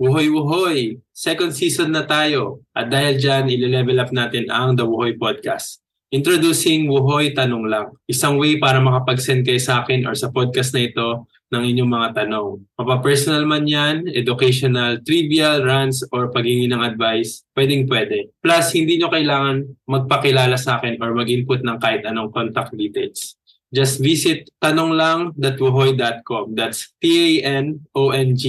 Wuhoy Wuhoy! Second season na tayo. At dahil dyan, ile-level up natin ang The Wuhoy Podcast. Introducing Wuhoy Tanong Lang. Isang way para makapag-send kayo sa akin or sa podcast na ito ng inyong mga tanong. Mapa-personal man yan, educational, trivial, rants, or paghingi ng advice, pwedeng pwede. Plus, hindi nyo kailangan magpakilala sa akin or mag-input ng kahit anong contact details. Just visit tanonglang.wuhoy.com. That's T-A-N-O-N-G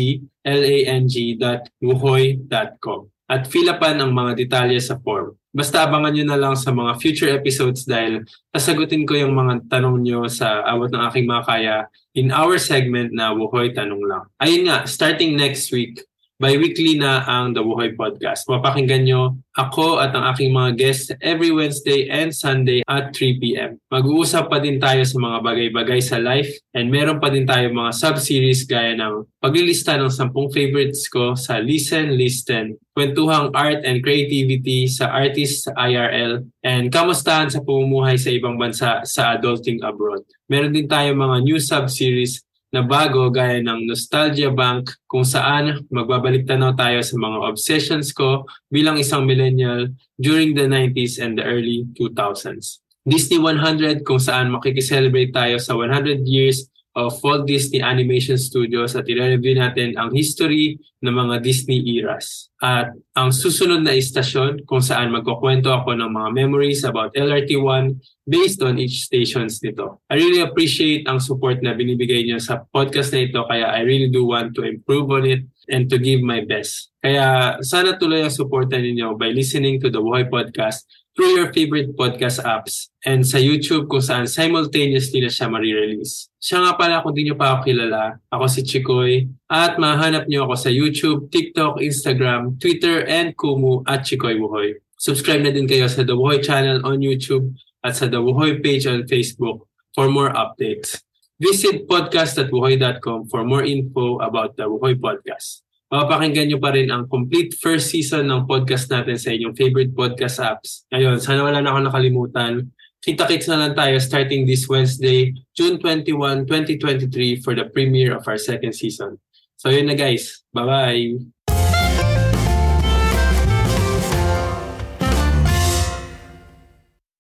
lang.wuhoy.com at fill upan ang mga detalye sa form. Basta abangan nyo na lang sa mga future episodes dahil sasagutin ko yung mga tanong nyo sa awat ng aking mga kaya in our segment na Wuhoy Tanong Lang. Ayun nga, starting next week, Bi-weekly na ang The Buhay Podcast. Mapakinggan nyo ako at ang aking mga guests every Wednesday and Sunday at 3pm. Mag-uusap pa din tayo sa mga bagay-bagay sa life and meron pa din tayo mga sub-series gaya ng paglilista ng 10 favorites ko sa Listen, Listen, kwentuhang art and creativity sa artist sa IRL, and kamustahan sa pumumuhay sa ibang bansa sa adulting abroad. Meron din tayo mga new sub-series na bago gaya ng Nostalgia Bank kung saan magbabalik tanaw tayo sa mga obsessions ko bilang isang millennial during the 90s and the early 2000s. Disney 100 kung saan makikiselebrate tayo sa 100 years of Walt Disney Animation Studios at i-review natin ang history ng mga Disney eras. At ang susunod na istasyon kung saan magkukwento ako ng mga memories about LRT1 based on each stations nito. I really appreciate ang support na binibigay niyo sa podcast na ito kaya I really do want to improve on it and to give my best. Kaya sana tuloy ang supportan ninyo by listening to the Buhay Podcast through your favorite podcast apps and sa YouTube kung saan simultaneously na siya marirelease. Siya nga pala kung di nyo pa ako kilala, ako si Chikoy at mahanap nyo ako sa YouTube, TikTok, Instagram, Twitter, and Kumu at Chikoy Buhoy. Subscribe na din kayo sa The Buhoy channel on YouTube at sa The Buhoy page on Facebook for more updates. Visit podcast.buhoy.com for more info about The Buhoy Podcast mapapakinggan nyo pa rin ang complete first season ng podcast natin sa inyong favorite podcast apps. Ngayon, sana wala na ako nakalimutan. Kita-kits na lang tayo starting this Wednesday, June 21, 2023 for the premiere of our second season. So yun na guys. Bye-bye!